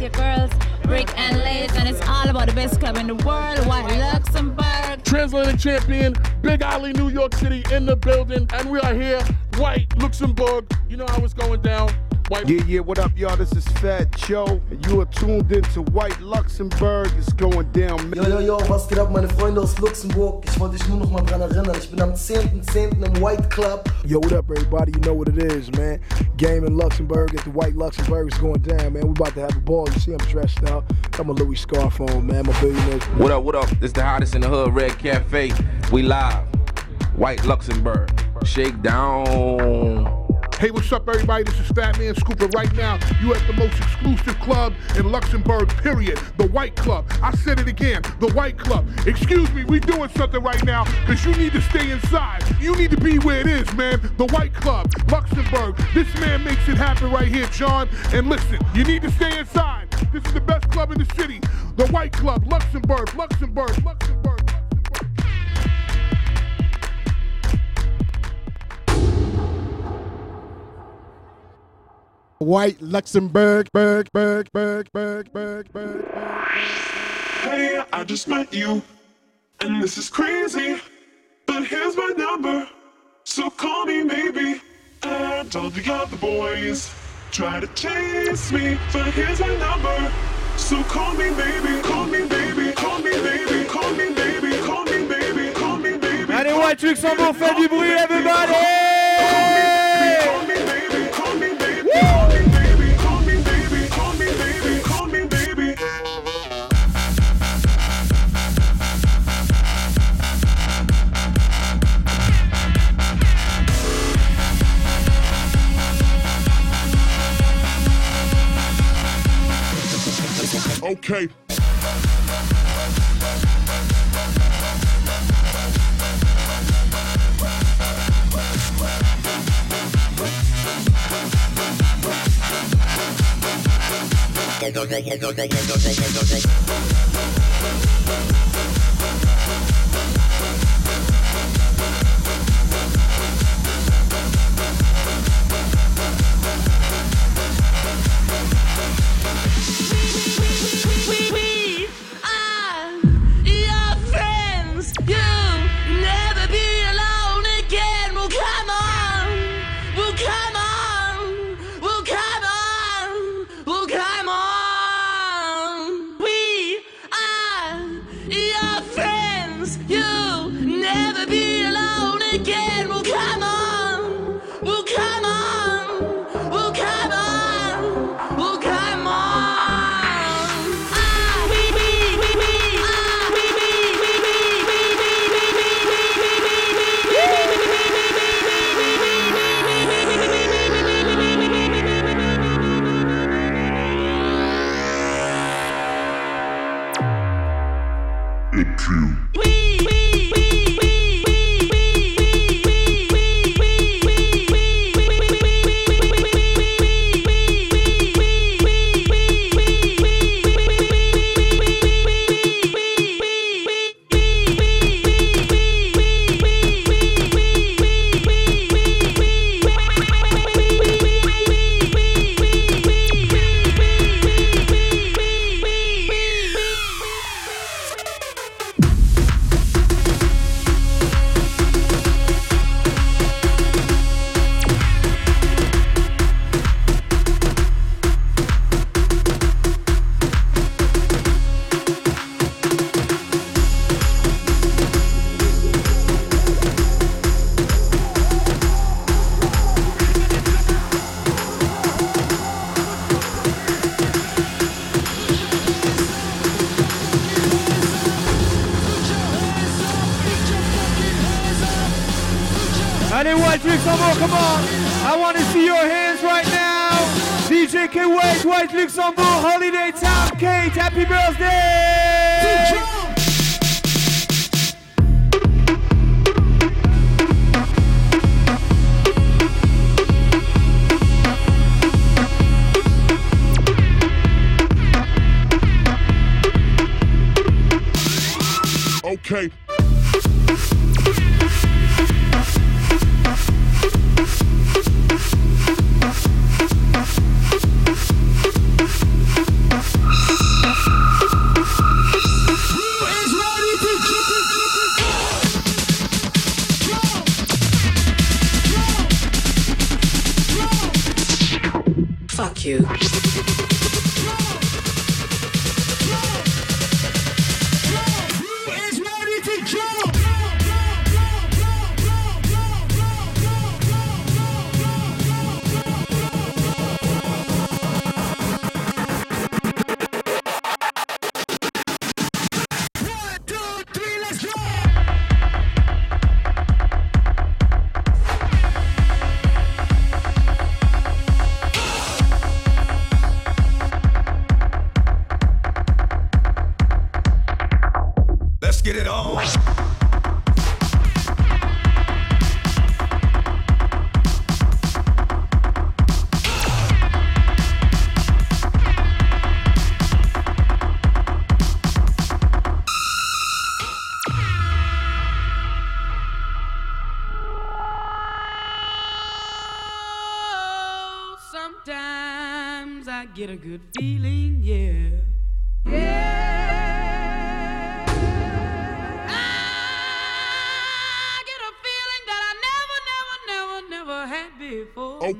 your girls, Rick and Lays, and it's all about the best club in the world, White Luxembourg. Translating champion, Big Alley, New York City in the building, and we are here, White Luxembourg. You know how it's going down. White. Yeah, yeah, what up, y'all? This is Fat Joe. And you are tuned into White Luxembourg. It's going down. Man. Yo, yo, yo, was geht ab, meine Freunde aus Luxemburg? Ich wollte dich nur noch mal dran erinnern. Ich bin am 10.10. .10. im White Club. Yo, what up, everybody? You know what it is, man. Game in Luxembourg at the White Luxembourg is going down, man. We about to have a ball. You see, I'm dressed up. I'm a Louis Scarf on, man. I'm a billionaire. What up, what up? It's the hottest in the hood, Red Cafe. We live. White Luxembourg. Shake down. Hey, what's up, everybody? This is Fat Man Scooper. Right now, you at the most exclusive club in Luxembourg, period. The White Club. I said it again, the White Club. Excuse me, we doing something right now because you need to stay inside. You need to be where it is, man. The White Club, Luxembourg. This man makes it happen right here, John. And listen, you need to stay inside. This is the best club in the city. The White Club, Luxembourg, Luxembourg, Luxembourg. White Luxembourg, Berg, Berg, Berg, Berg, Berg, Berg, Hey, I just met you, and this is crazy. But here's my number, so call me maybe. And all the other boys try to chase me, but here's my number, so call me baby, call me baby, call me baby, call me baby, call me baby, call me baby. Allez, White Luxembourg, fait du bruit, everybody! okay.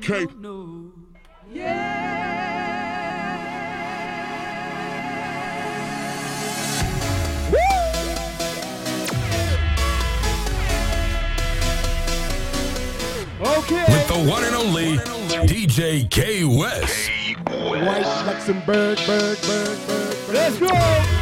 okay. No. Yeah. Woo! Okay. With the one and only, one and only DJ K West. K West. White Luxembourg, Berg, Berg, Berg, Berg. Let's go.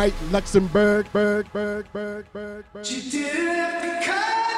White Luxembourg. Berg, Berg, Berg, Berg, Berg. She didn't.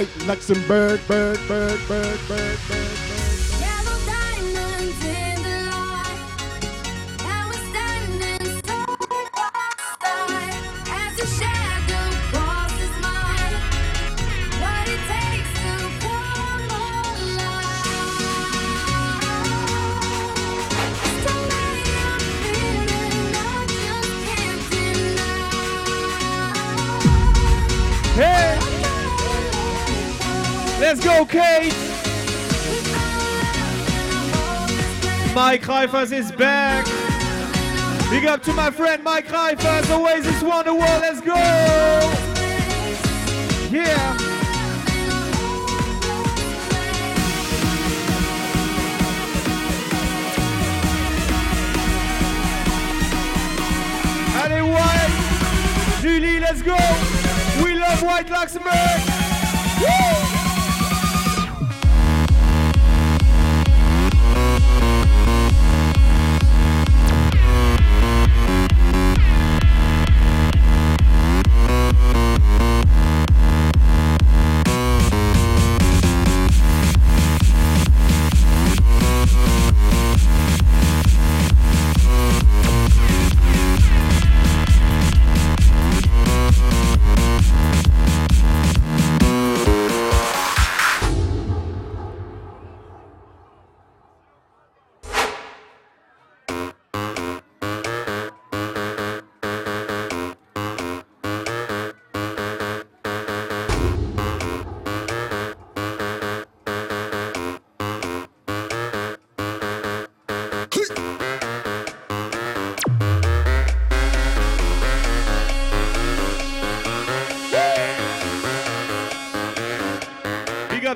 like Luxembourg, bird, bird, bird, bird, bird. okay. Mike Reifers is back. Big up to my friend Mike Reifers, Oasis Wonderwall, let's go! Yeah! Allez, White! Julie, let's go! We love White Luxembourg! Woo!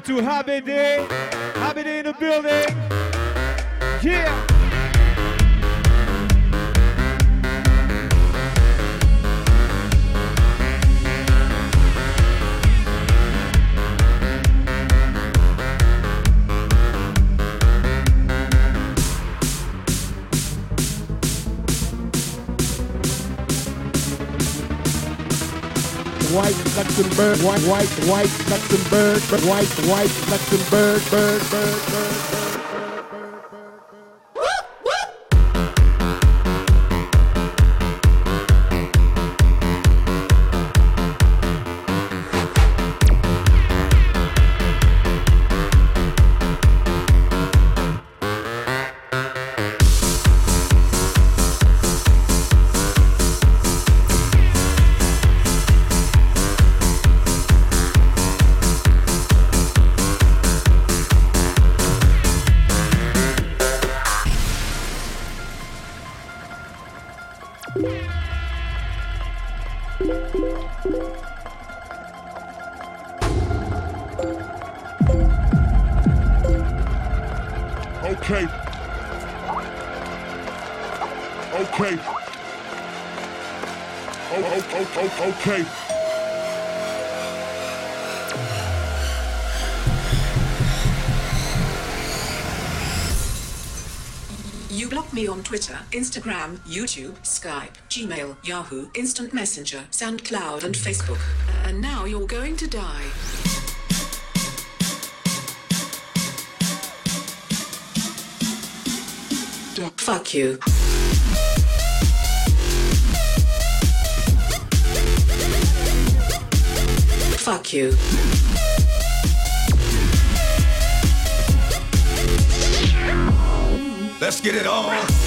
To Habede. Habede in the building. Yeah. Luxembourg, white, white, white Luxembourg, white, white Luxembourg, bird, bird, bird. Twitter, Instagram, YouTube, Skype, Gmail, Yahoo, Instant Messenger, SoundCloud, and Facebook. And now you're going to die. Fuck you. Fuck you. Let's get it on.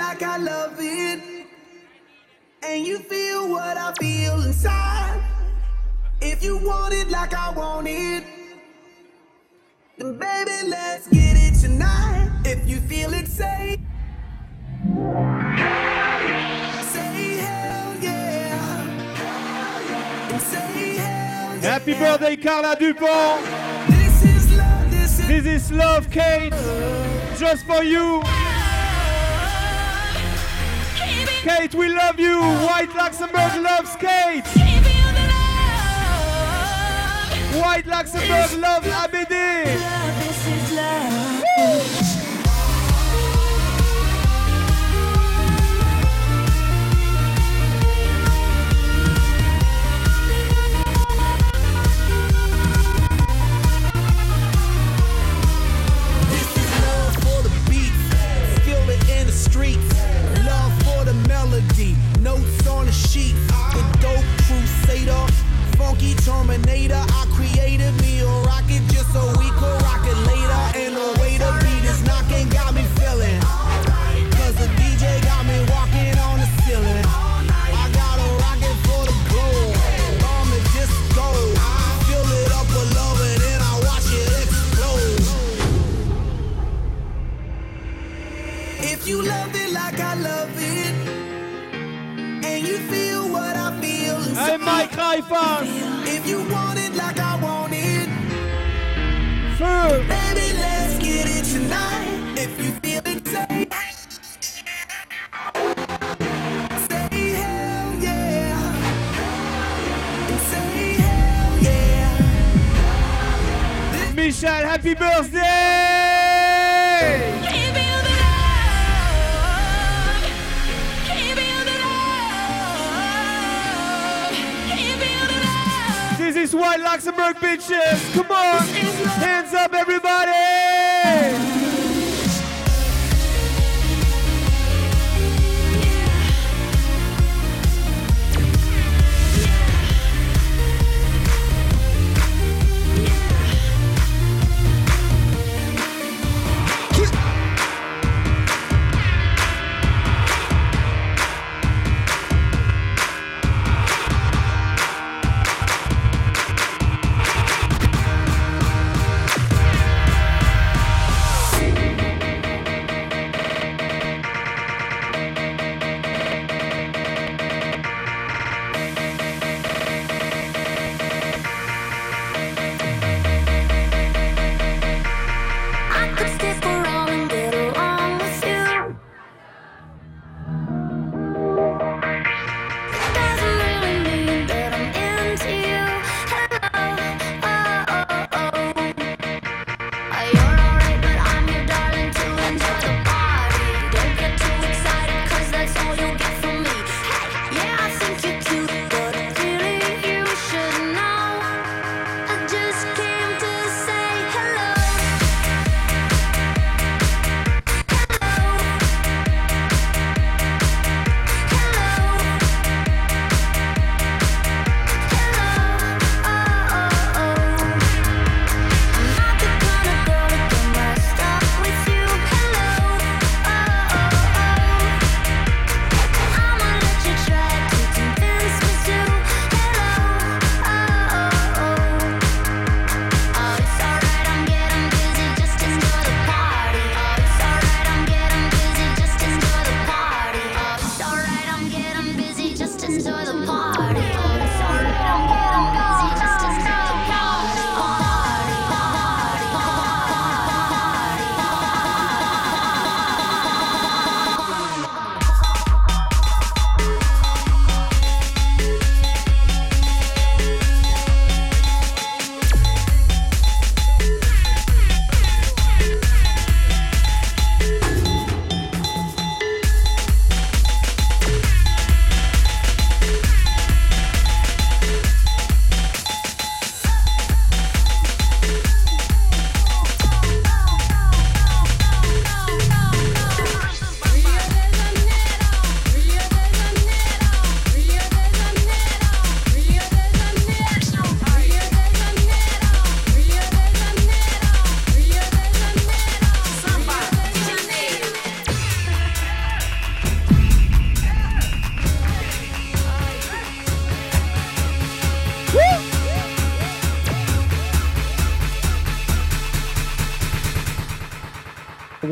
Like I love it, and you feel what I feel inside, if you want it like I want it, then baby, let's get it tonight. If you feel it, say, say hell yeah. And say hell yeah. Happy birthday, Carla Dupont. This is love, this is This is love, Kate. Just for you. Kate, we love you. White Luxembourg loves Kate. White Luxembourg loves ABD. Notes on the sheet. The dope crusader, funky terminator. I created me a rocket just so we inside. Mike uh. If you want it like I want it, Feu. baby, let's get it tonight. If you feel it, say, say hell yeah. And say hell yeah. Michel, happy birthday. Luxembourg, bitches. Come on. Hands up, everybody.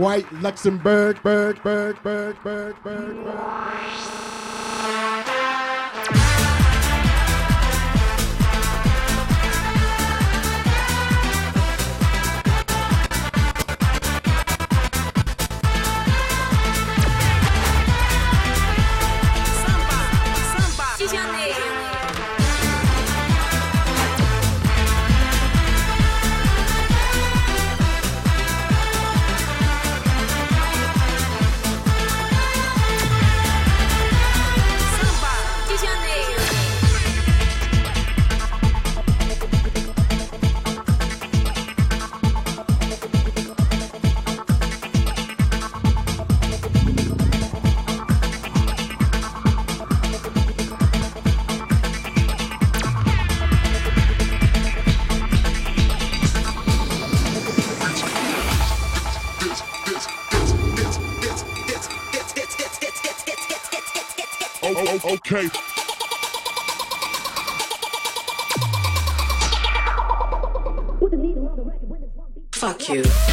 White Luxembourg, Berg, Berg, Berg, Berg, Berg, Berg. You.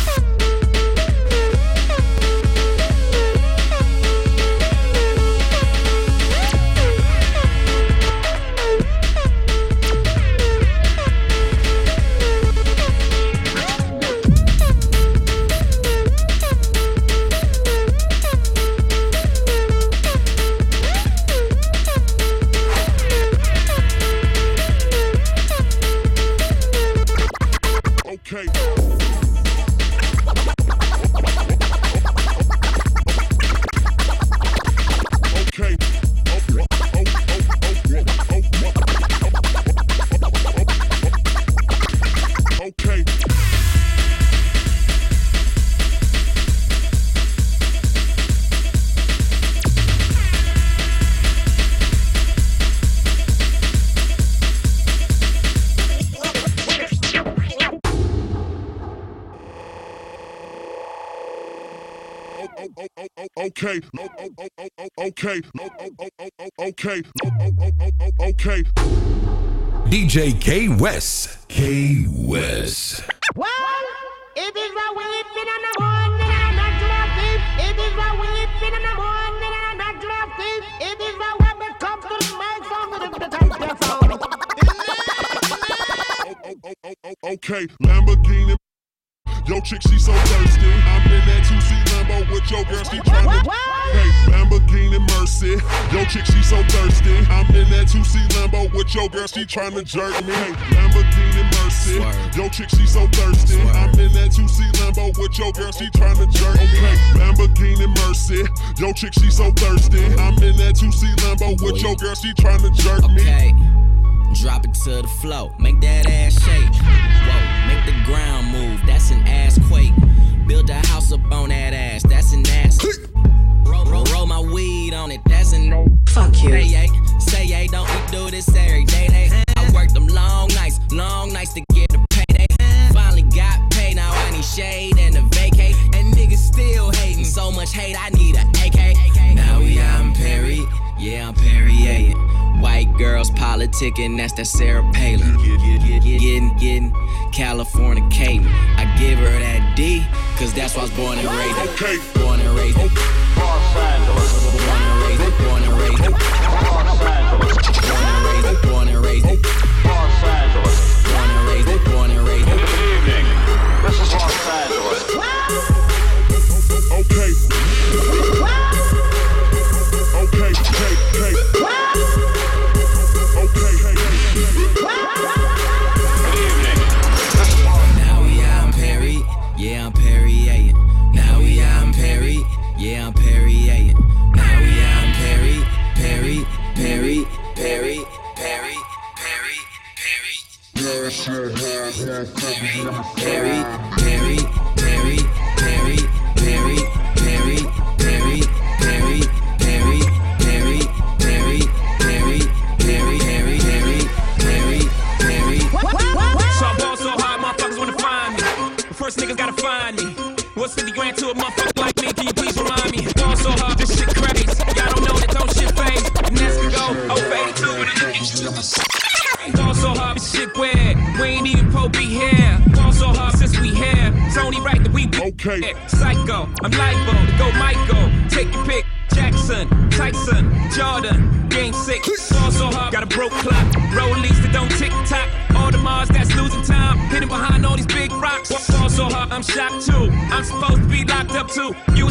Okay. Okay. Okay. DJ K West. K West. Well, it is a weeping and a mourning and a natural thief. It is a weeping and a mourning and a natural thief. It is a when it comes to the mic sound of the type of sound. Okay. Lamborghini. Yo, chick, she so thirsty. I'm in that 2C Lambo with your girl, she tryna. Hey, Lamborghini Mercy. Yo, chick, she so thirsty. I'm in that 2C Lambo with your girl, she tryna jerk me. Hey, Lamborghini Mercy. Yo, chick, she so thirsty. I'm in that 2C Lambo with your girl, she tryna jerk me. Hey, Lamborghini Mercy. Yo, chick, she so thirsty. I'm in that 2C Lambo with your girl, she tryna jerk me. Okay. Drop it to the flow, make that ass shake. Whoa, make the ground move, that's an ass quake. Build a house up on that ass, that's an ass. Roll, roll, roll my weed on it, that's an no. Fuck you. Say yay, say yay, don't we do this every day? Hey, I worked them long nights, long nights to get the payday. Finally got paid, now I need shade and a vacate. And niggas still hating, so much hate, I need a AK. Now we out in Perry, yeah, I'm Perrier. White girls politicking, that's that Sarah Palin. Getting, getting, California Caden. I give her that D, cause that's why I was born and raised. Okay. Born and raised. Born and raised. Born and raised. Los Angeles. Born and raised. Born and raised. Perry, Perry, Perry, Perry, Perry, Perry, Perry, Perry, Perry, Perry, Perry, Perry, Perry, Perry, Perry. So I ball so hard, motherfuckers wanna find me. First niggas gotta find me. What's 50 grand to a motherfucker Psycho, I'm libo go Michael. Take your pick. Jackson, Tyson, Jordan, game six. Ball so hard, got a broke clock. Rollies that don't tick tock. Audemars that's losing time. Hidden behind all these big rocks. Ball so hard, I'm shocked too. I'm supposed to be locked up too. You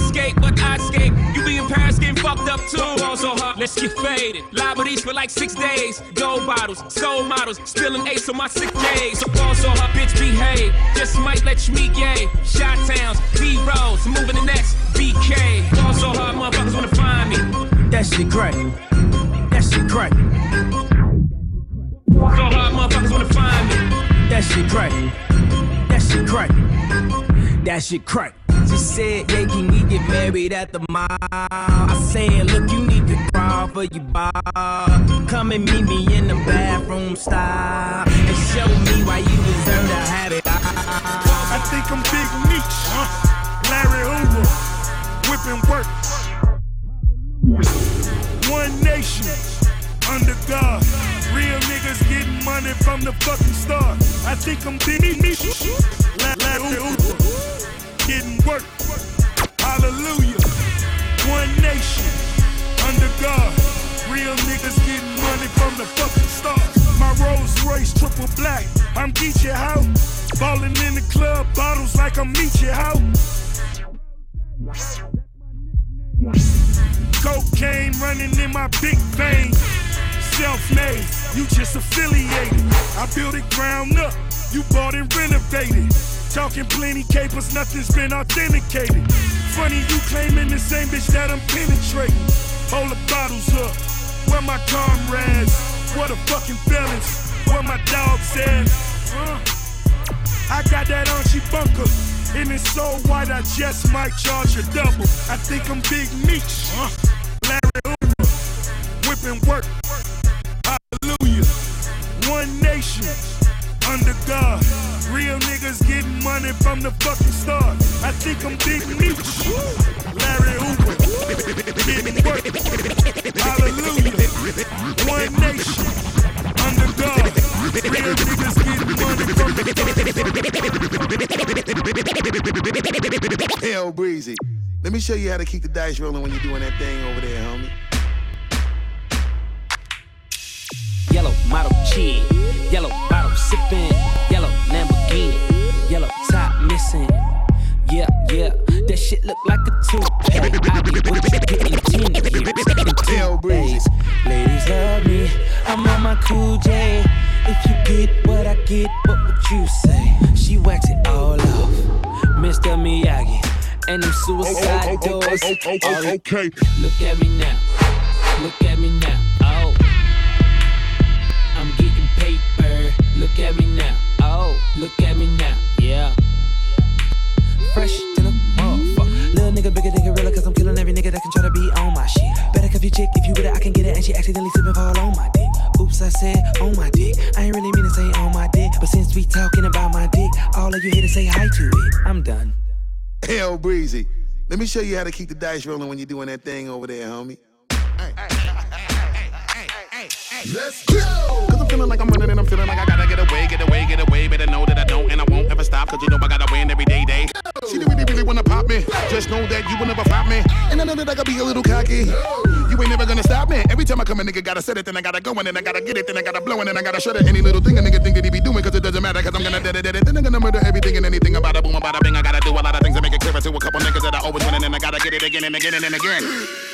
let's get faded. Liberties for like six days. Gold bottles, soul models, spilling ace on my sick days. So ball so hard, bitch behave. Just might let you meet gay. Shot towns, B rolls, moving the next BK. Ball so hard, motherfuckers wanna find me. That shit crack. That shit crack. So hard, motherfuckers wanna find me. That shit crack. That shit crack. That shit crack. She said, yeah, can we get married at the mall? I said, look, you need to crawl for your bar. Come and meet me in the bathroom style. And show me why you deserve to have it. I think I'm Big Meech, Larry Hoover, whipping work. One nation, under God. Real niggas getting money from the fucking start. I think I'm Big Meech, Larry Hoover, getting work. Hallelujah. One nation, under God. Real niggas getting money from the fucking start. My Rolls Royce triple black. I'm Geechee How. Ballin' in the club, bottles like I'm Meechee How. Cocaine running in my big vein. Self-made, you just affiliated. I built it ground up, you bought and renovated. Talking plenty capers, nothing's been authenticated. Funny you claiming the same bitch that I'm penetrating. Hold the bottles up, where my comrades? What a fucking felons, where my dogs at? Uh, I got that Archie bunker. And it's so white, I just might charge a double. I think I'm Big Meech. Uh, Larry Hoover. Whipping work. Hallelujah. One nation. Under God. Real niggas getting money from the fucking start. I think I'm Big Meech. Larry Hoover. Work. Hallelujah. One nation. Under. Real niggas getting money from the Hell breezy. Let me show you how to keep the dice rolling when you're doing that thing over there, homie. Yellow model chin, yellow bottle sipping, yellow Lamborghini, yellow top missing. Yeah, yeah, that shit look like a toupee. I get what you get in ten years, in two days. Ladies love me, I'm on my cool J. If you get what I get, what would you say? She wax it all off, Mr. Miyagi, and them suicide Oh, oh, oh, doors. oh, oh, oh, okay. Look at me now, look at me now. Oh. Look at me now. Oh, look at me now. Yeah. Fresh to the motherfucker. Little nigga bigger than gorilla, cause I'm killing every nigga that can try to be on my shit. Better cuff your chick if you with it, I can get it, and she accidentally slip and fall on my dick. Oops, I said on my dick. I ain't really mean to say on my dick, but since we talking about my dick, all of you here to say hi to it. I'm done. Hell breezy. Let me show you how to keep the dice rolling when you're doing that thing over there, homie. Let's go! Feeling like I'm running and I'm feeling like I gotta get away, get away, get away. Better know that I don't and I won't ever stop. Cause you know I gotta win every day, day. She didn't really, really wanna pop me. Just know that you will never flop me. And I know that I gotta be a little cocky. You ain't never gonna stop me. Every time I come, a nigga gotta set it, then I gotta go, and then I gotta get it, then I gotta blow, and then I gotta shut it. Any little thing a nigga think that he be doing, cause it doesn't matter, cause I'm gonna dead it, dead it. Then I'm gonna murder everything and anything about a boom, about a bing. I gotta do a lot of things to make it clearer to a couple niggas that I always win, and then I gotta get it again and again and again.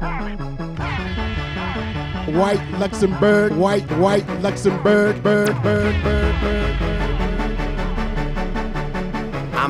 White Luxembourg, white, white Luxembourg, bird, bird, bird, bird,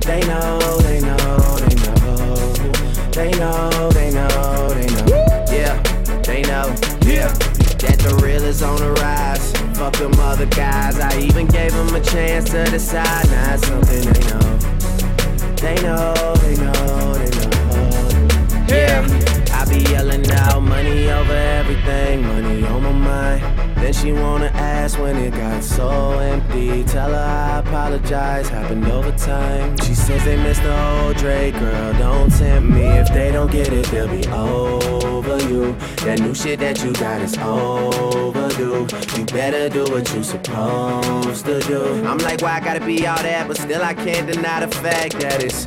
They know, they know, they know. They know, they know, they know. Yeah, they know, yeah. That the real is on the rise. Fuck them other guys. I even gave them a chance to decide. Now it's something they know. They know, they know, they know. Yeah, I be yelling out money over everything, money on my mind. Then she wanna ask when it got so empty. Tell her I apologize, happened over time. She says they missed the old Drake, girl, don't tempt me. If they don't get it, they'll be over you. That new shit that you got is overdue. You better do what you supposed to do. I'm like, why I gotta be all that? But still, I can't deny the fact that it's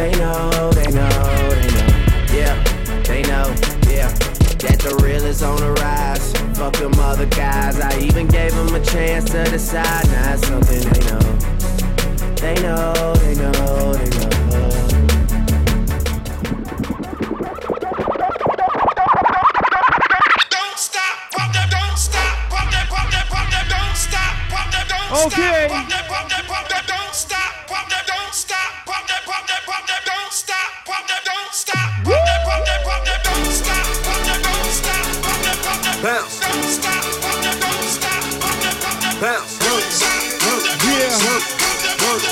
They know, they know, they know. Yeah, they know, yeah. That the real is on the rise. Fuck them other guys. I even gave them a chance to decide. Now it's something they know. They know, they know, they know. Don't stop, pump them, don't stop, pump them, pump them, pump them, don't stop, pump them, don't stop okay. Bounce.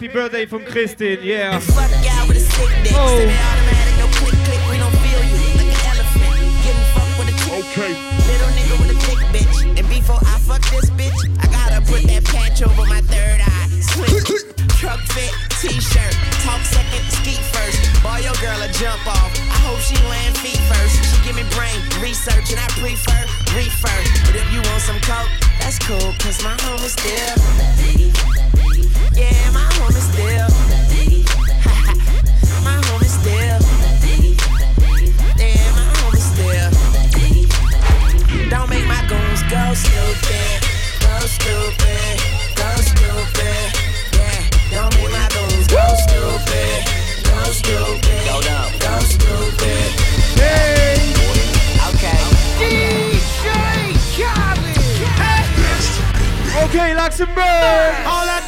elephant, birthday from with yeah. chick. Okay. Little nigga with a thick bitch. And before I fuck this bitch, I gotta put that patch over my third eye. Switch. Truck fit, t-shirt, talk second, ski first. Boy, your girl a jump off. I hope she land feet first. She give me brain research and I prefer refer. But if you want some coke, that's cool, cause my home is still. Yeah, my home is still. my home is still. Yeah, my home is still. Don't make my goons go stupid. Go stupid. Go stupid. Yeah, don't make my goons go stupid. Go stupid. Go down. Go stupid. Hey. Okay. DJ Okay, Luxembourg. All I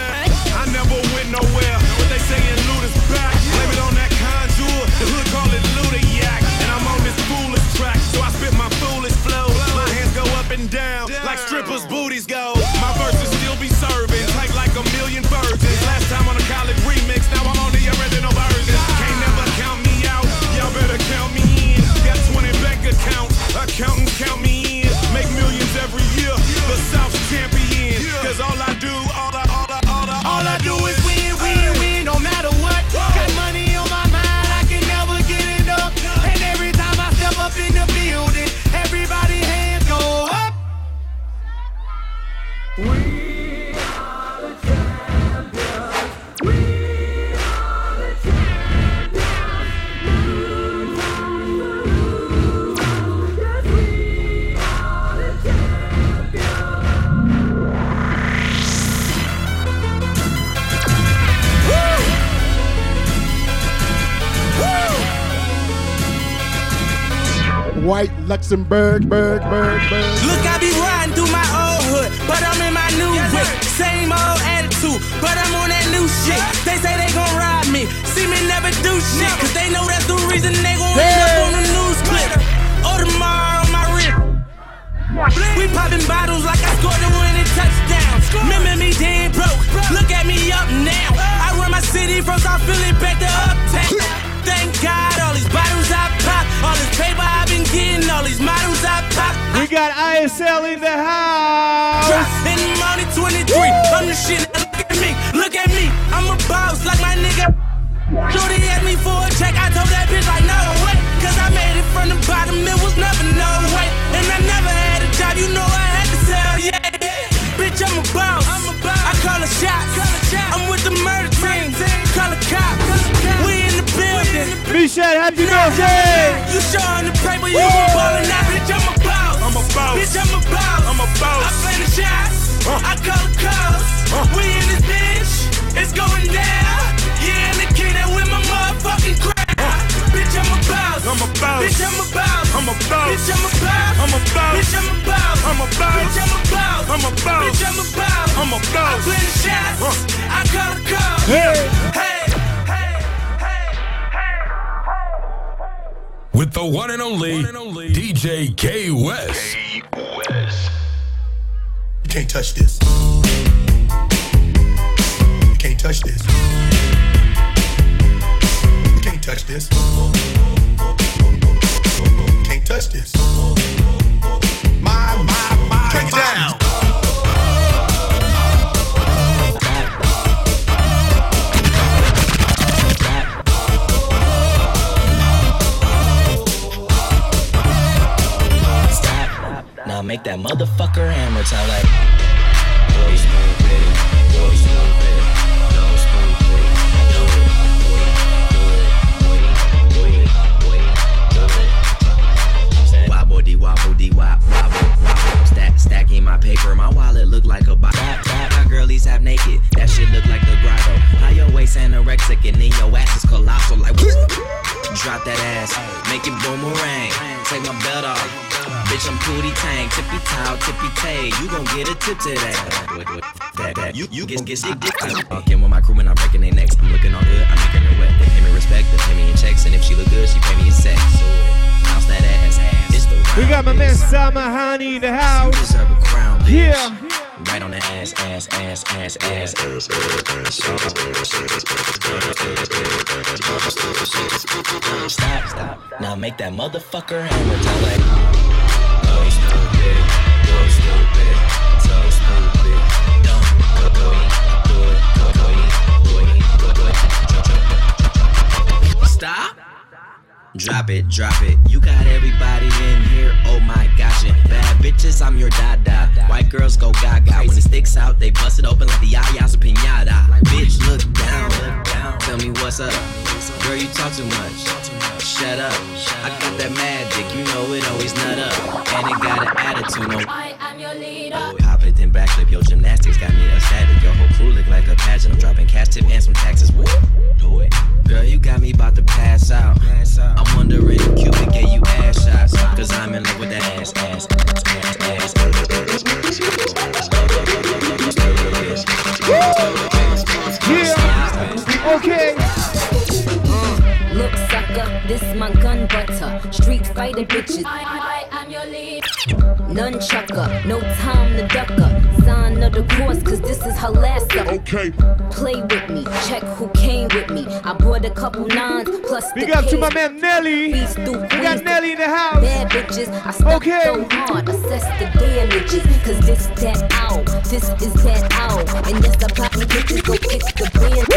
it, Luxembourg, Berg, Berg, Berg. Look, I be riding through my new. Same old attitude, but I'm on that new shit. They say they gon' ride me, see me never do shit, cause they know that's the reason they gon' end up on the news clip. Oh, Audemars on my wrist. We popping bottles like I scored a winning touchdown. Remember me dead broke, look at me up now. I run my city from South Philly back to uptown. Thank God, all these bottles I pop, all this paper been getting, all these models I pop. We got ISL in the house. In the morning 23, I'm the shit. Look at me, look at me. I'm a boss like my nigga. Shorty asked me for a check, I told that bitch like no way. Cause I made it from the bottom, it was never no way. And I never had a job, you know I had to sell, yeah. Bitch, I'm a boss. I call a shot. I'm with the murder Michelle, happy birthday. You showing the paper, you gon' ballin' out, bitch, I'm a boss. I'm a boss. Bitch, I'm a boss. I'm a boss. I play the shots. I call the calls. We in this bitch. It's going down. Yeah, and the kid that with my motherfucking crowd. Bitch, I'm a boss. I'm a boss. Bitch, I'm a boss. I'm a boss. Bitch, I'm a boss. I'm a boss. Bitch, I'm a boss. I'm a boss. Bitch, I'm a boss. I'm a boss. Bitch, I'm a boss. I'm a boss. I play the shots. I call the calls. Hey. Hey. With the one and only, DJ K West. You can't touch this. You can't touch this. You can't touch this. You can't touch this. Make that motherfucker hammer time like. Boy, smooth it. Boy, smooth it. No it. Do it. Do it. Do it. Do it. Do it. Wobble wobble wop wobble wobble. Stack stacking my paper. My wallet look like a box. My girl half naked. That shit look like the grotto. How your waist anorexic and then your ass is colossal. Like, drop that ass, make it boomerang. Take my belt off. Bitch, I'm Pootie Tang, tippy toe, tippy tay. You gon' get a tip to that. Wait, wait, That, that. You, you get, get sick. I walk in with my crew and I'm breaking their necks. I'm looking all good, I'm making her wet. They pay me respect, they pay me in checks, and if she look good, she pay me in sex. So, bounce that ass. It's the We got my man Samahani in the house. deserve a crown, bitch. Yeah. Right on the ass, ass, ass, ass, ass, ass, Stop. Now make that motherfucker hammer like. Drop it, drop it. You got everybody in here. Oh my gosh, and bad bitches, I'm your dada. White girls go gaga. When it sticks out, they bust it open like the yayas of pinata. Bitch, look down, look down. Tell me what's up. Girl, you talk too much. Shut up. I got that magic, you know it always nut up. And it got an attitude, no. I am your leader. Oh, hop it, then backflip. Your gymnastics got me ecstatic. Your whole crew look like a pageant. I'm dropping cash tip and some taxes. Woo, do it. Girl, you got me about to pass out. I'm wondering if Cupid gave you ass shots. Cause I'm in love with that ass, ass, ass, ass, ass. Yeah. Okay. Look, sucker, this my gun butter. Street fighter bitches. I, I am your leader. None chucker, no time to ducker. Sign of the cross, cause this is her last up. Okay. Play with me, check who came with me. I brought a couple nines plus Big the up to my man Nelly. We got Nelly in the house. Bad bitches, I stuck Okay. so hard, assess the damages. Cause this that out, this is that out. And yes, I probably bitches go fix the bandage.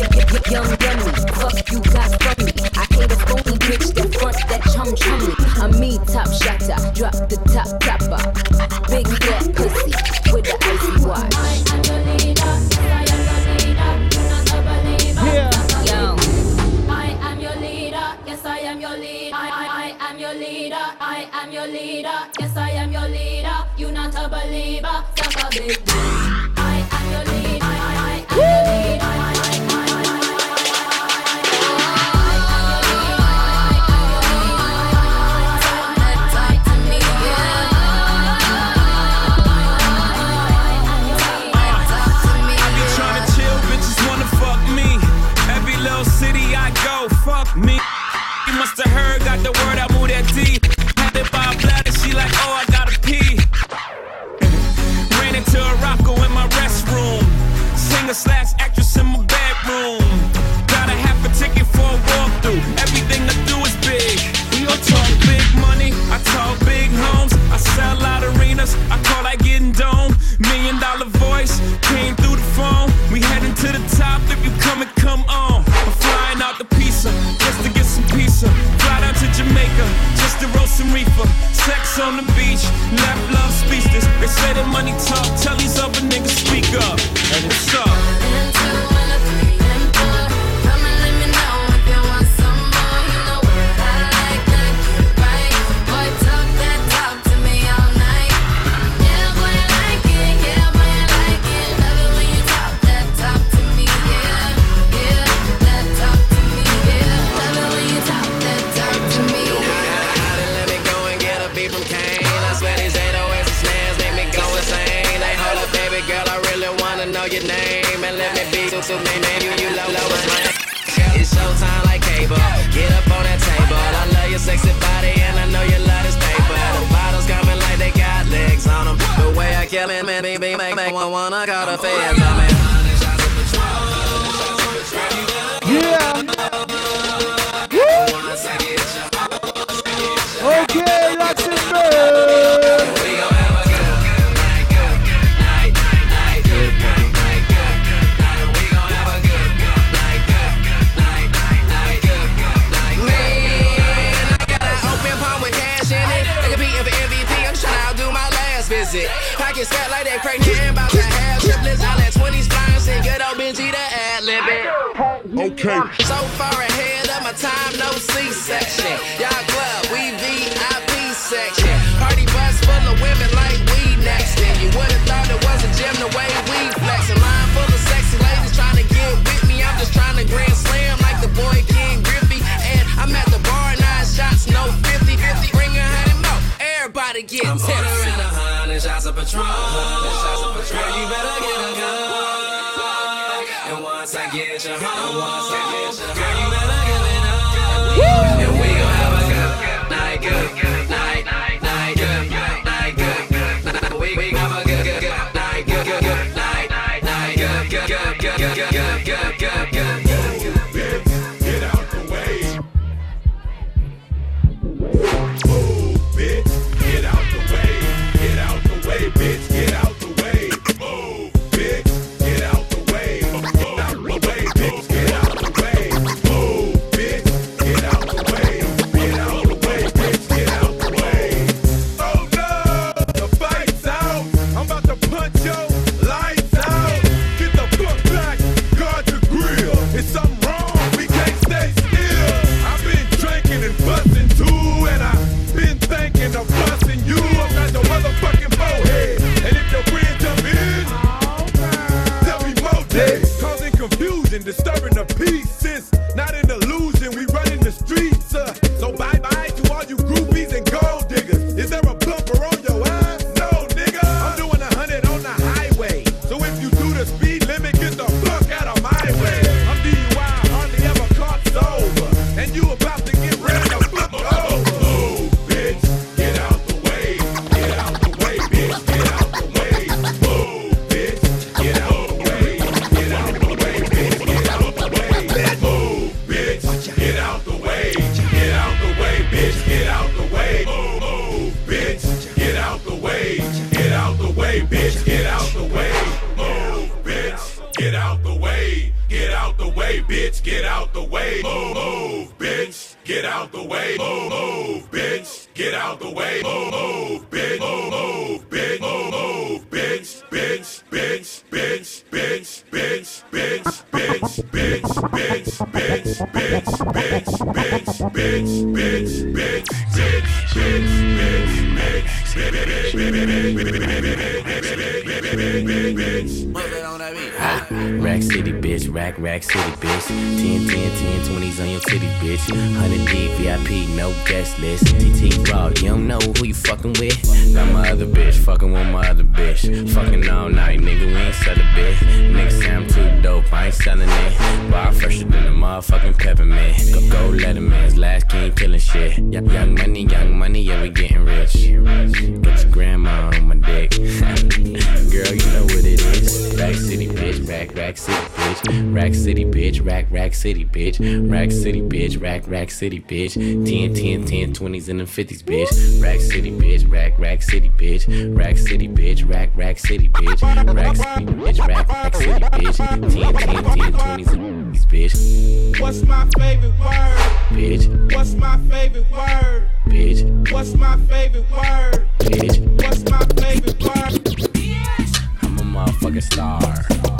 Y- y- y- Young dummy, fuck you got from me. I hate a phony bitch that front that chum chummy. I'm me, top shotter, drop the top topper. Big fat pussy with the icy watch. I am your leader. I am your leader. You're not a believer. Yeah. Yo. I am your leader. Yes, I am your leader. I, I, I am your leader. I am your leader. Yes, I am your leader. You not a believer. Suck a big get I'm tips. ordering a hundred shots of Patron. Girl, you better get a gun. And once I get you home, girl, you better give it up. Get out the way. Move, bitch. Get out the way. Move, bitch. Get out the way. Move, bitch. Move, bitch. Move, bitch. Bitch. Bitch. Bitch. Bitch. Bitch. Bitch. Bitch. Bitch. Bitch. Bitch. Bitch. Bitch. Bitch. Bitch. Bitch. Bitch. Bitch. Bitch. Rack City, bitch. Rack, Rack City, bitch. 10, 10, 10, 20s on your titty, bitch. 100 D, VIP, no guest list. TT Raw, you don't know who you fucking with. Got my other bitch, fucking with my other bitch. Fucking all night, nigga, we ain't sell a bit. Nigga say I'm too dope, I ain't selling it. Bar fresher than a motherfucking peppermint. Go, go Letterman's last king killing shit. Young money, young money, yeah, we getting rich. Get your grandma on bitch. Rack, City, bitch. Rack City, bitch. Rack, Rack City, bitch. Rack City, bitch. Rack, Rack City, bitch. 10, 10, 10, 20s and the 50s, bitch. Rack City, bitch. Rack, Rack City, bitch. Rack City, bitch. Rack, Rack City, bitch. Rack City, bitch. Rack, Rack City, bitch. 10, 10, 10, 20s and 50s, bitch. What's my favorite word? Bitch, What's my favorite word? bitch, What's my favorite word? bitch. What's my favorite word? I'm a motherfucking star.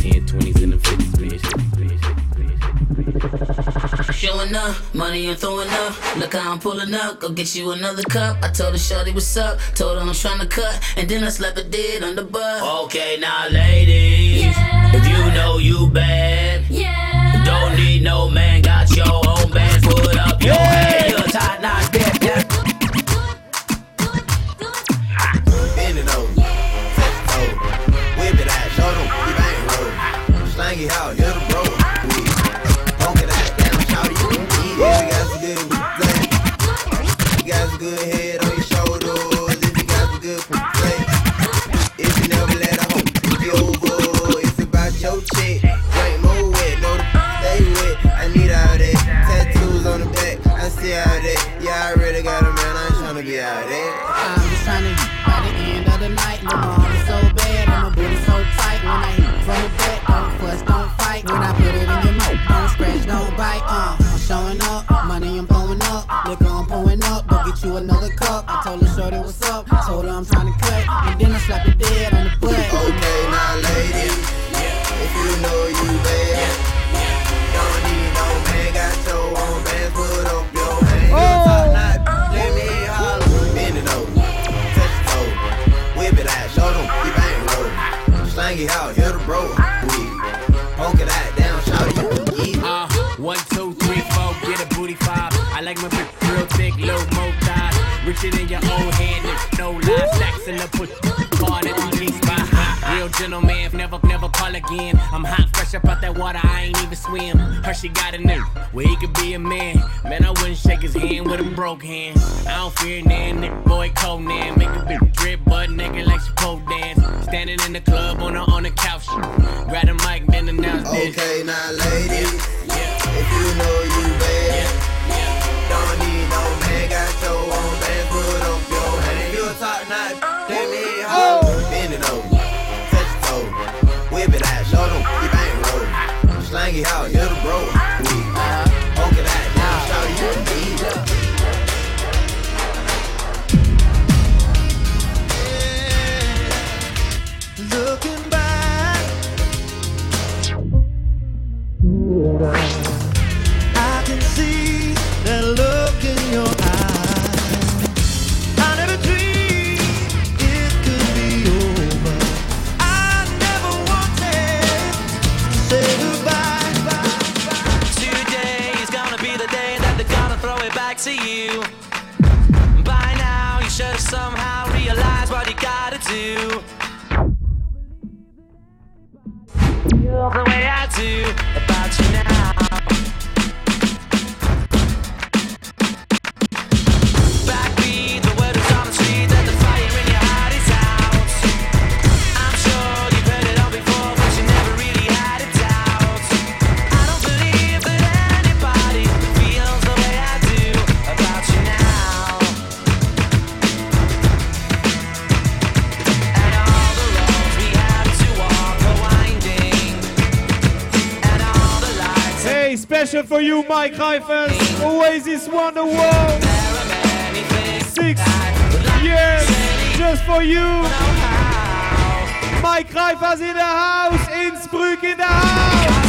Showing up, money I'm throwing up. Look how I'm pulling up. Go get you another cup. I told her shorty what's up. Told her I'm trying to cut. And then I slapped a dead on the butt. Okay, now ladies, if you know you bad, yeah. don't need no man. Got your own band. Put up your hand. You're a top notch bitch. Yeah. Bend it over, touch it over, out, show them you ain't roll. Slang it out, you're Reaching in your own hand, there's no lie. sex in the push, call it these by hot. Real gentleman, never, never call again. I'm hot, fresh up out that water, I ain't even swim. Hershey got a new, where he could be a man. Man, I wouldn't shake his hand with a broke hand. I don't fear nan, nigga boy Conan. Make a big drip, but naked like she pole dance. Standing in the club on the, on the couch. Grab the mic, then announce this. Okay, now ladies, yeah. if you know you hang it out, little bro. special for you, Mike Reifers. Oasis Wonderwall. Six. Yes, just for you. Mike Reifers in the house. Innsbruck in the house.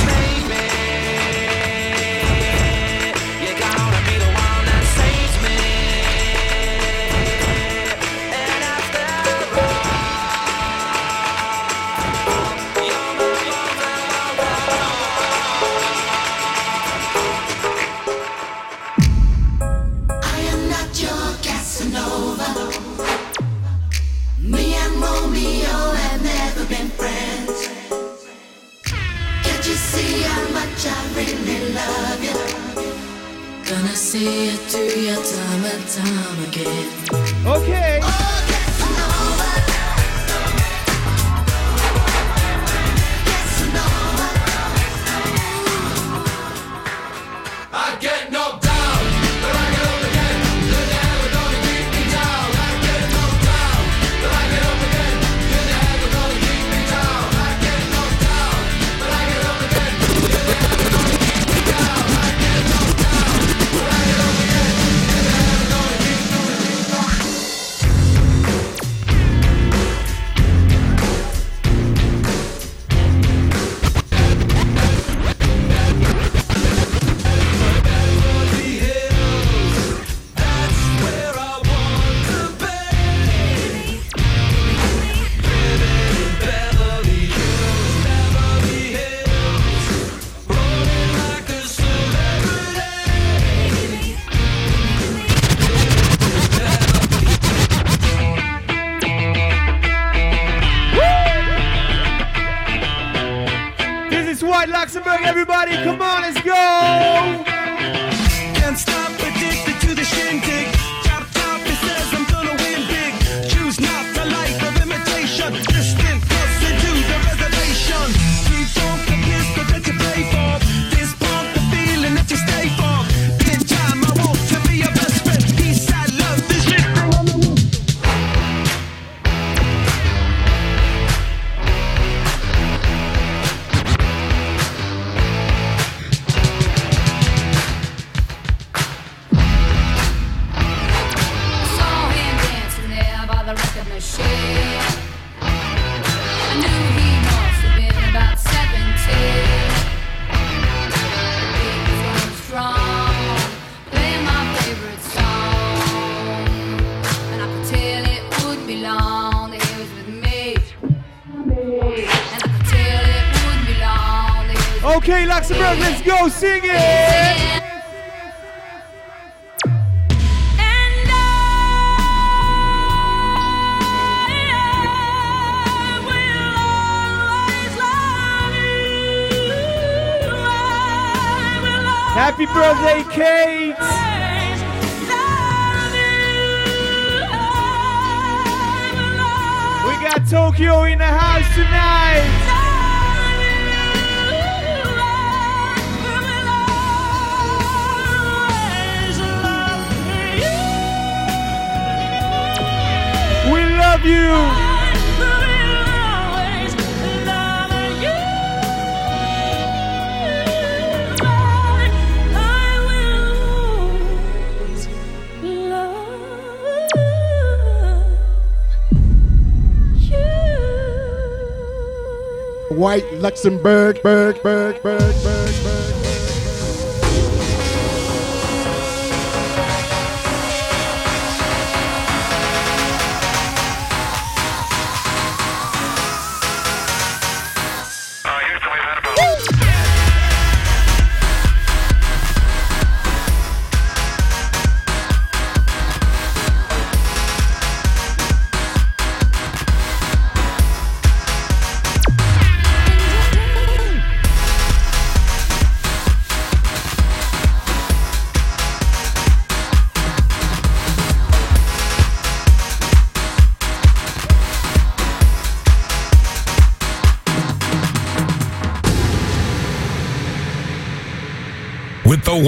say it to your time and time again. Okay. White Luxembourg, Berg, Berg, Berg,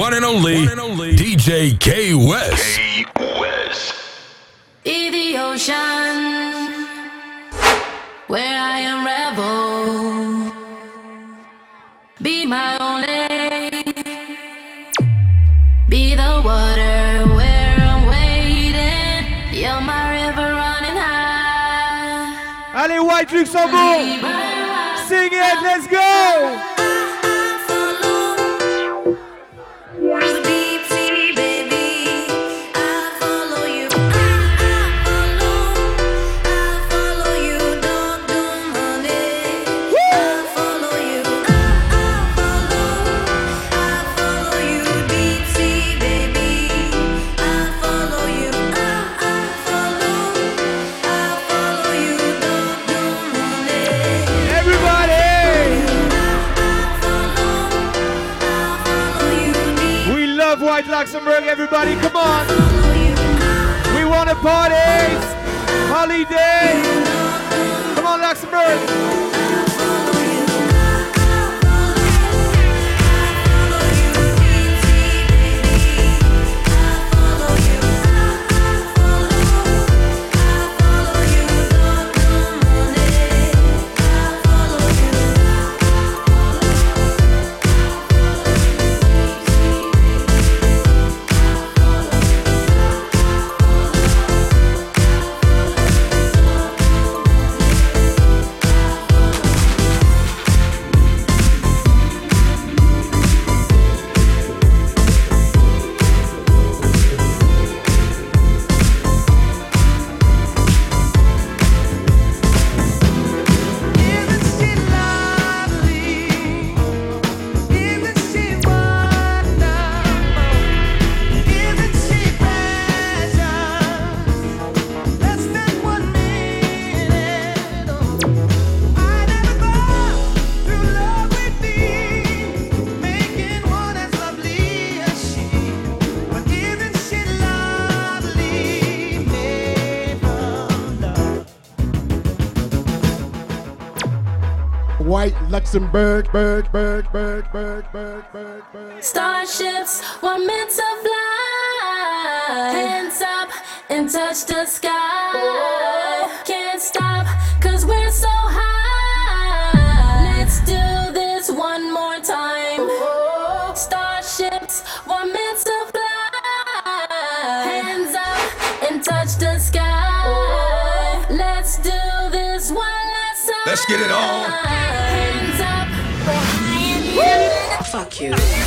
With the one and only, DJ K West. Be the ocean where I am rebel. Be my only. Be the water where I'm waiting. You're my river running high. Allez, White Luxembourg! Sing it, let's go! Luxembourg, Berg, Berg, Berg, Berg, Berg, Berg, Berg. Starships were meant to fly. Hands up and touch the sky. Can't stop, cause we're so high. Let's do this one more time. Starships were meant to fly. Hands up and touch the sky. Let's do this one last time. Let's get it on. You.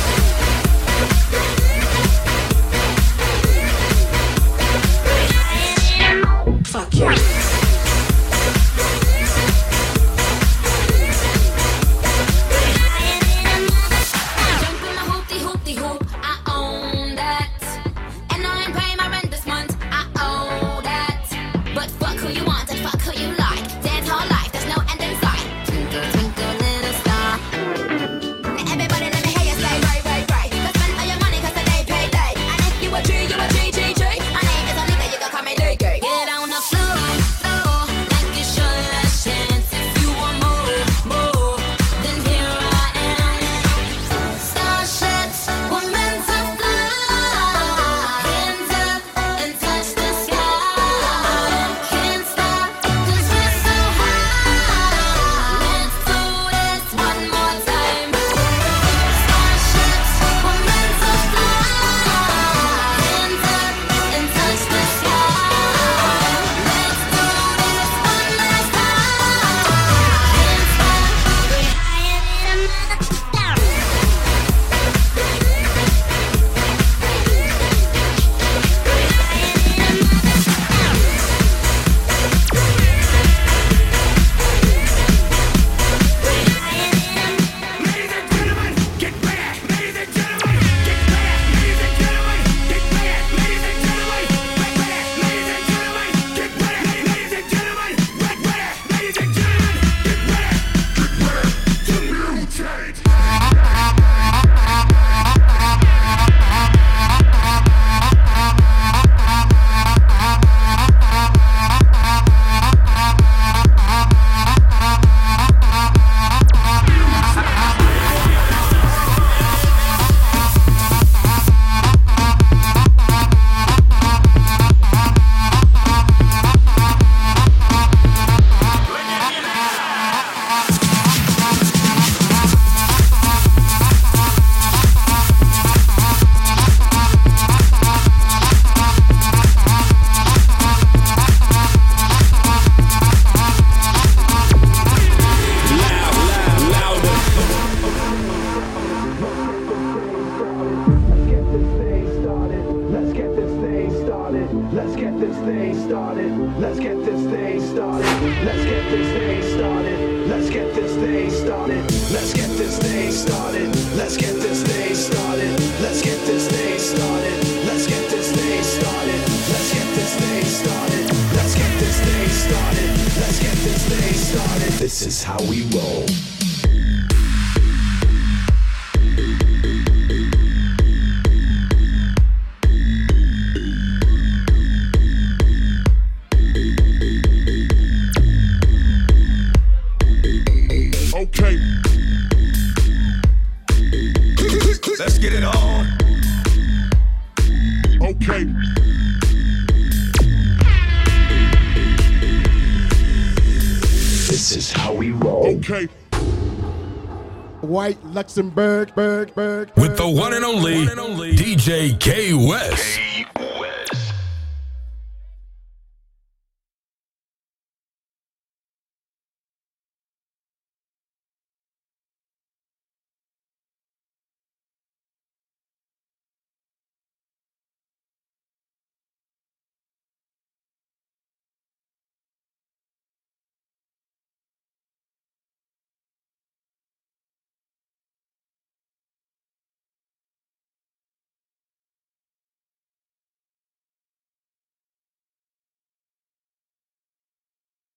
Luxembourg, Berg, Berg, With the one and only, DJ K West.